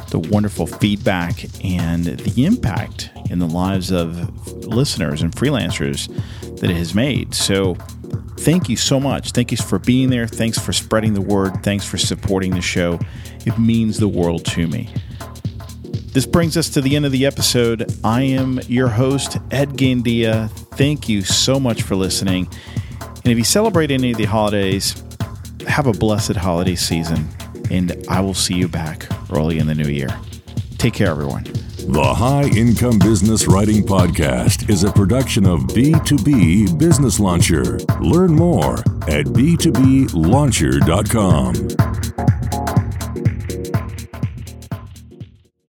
the wonderful feedback, and the impact in the lives of listeners and freelancers that it has made. So, thank you so much. Thank you for being there. Thanks for spreading the word. Thanks for supporting the show. It means the world to me. This brings us to the end of the episode. I am your host, Ed Gandia. Thank you so much for listening. And if you celebrate any of the holidays, have a blessed holiday season. And I will see you back early in the new year. Take care, everyone. The High Income Business Writing Podcast is a production of B2B Business Launcher. Learn more at b2blauncher.com.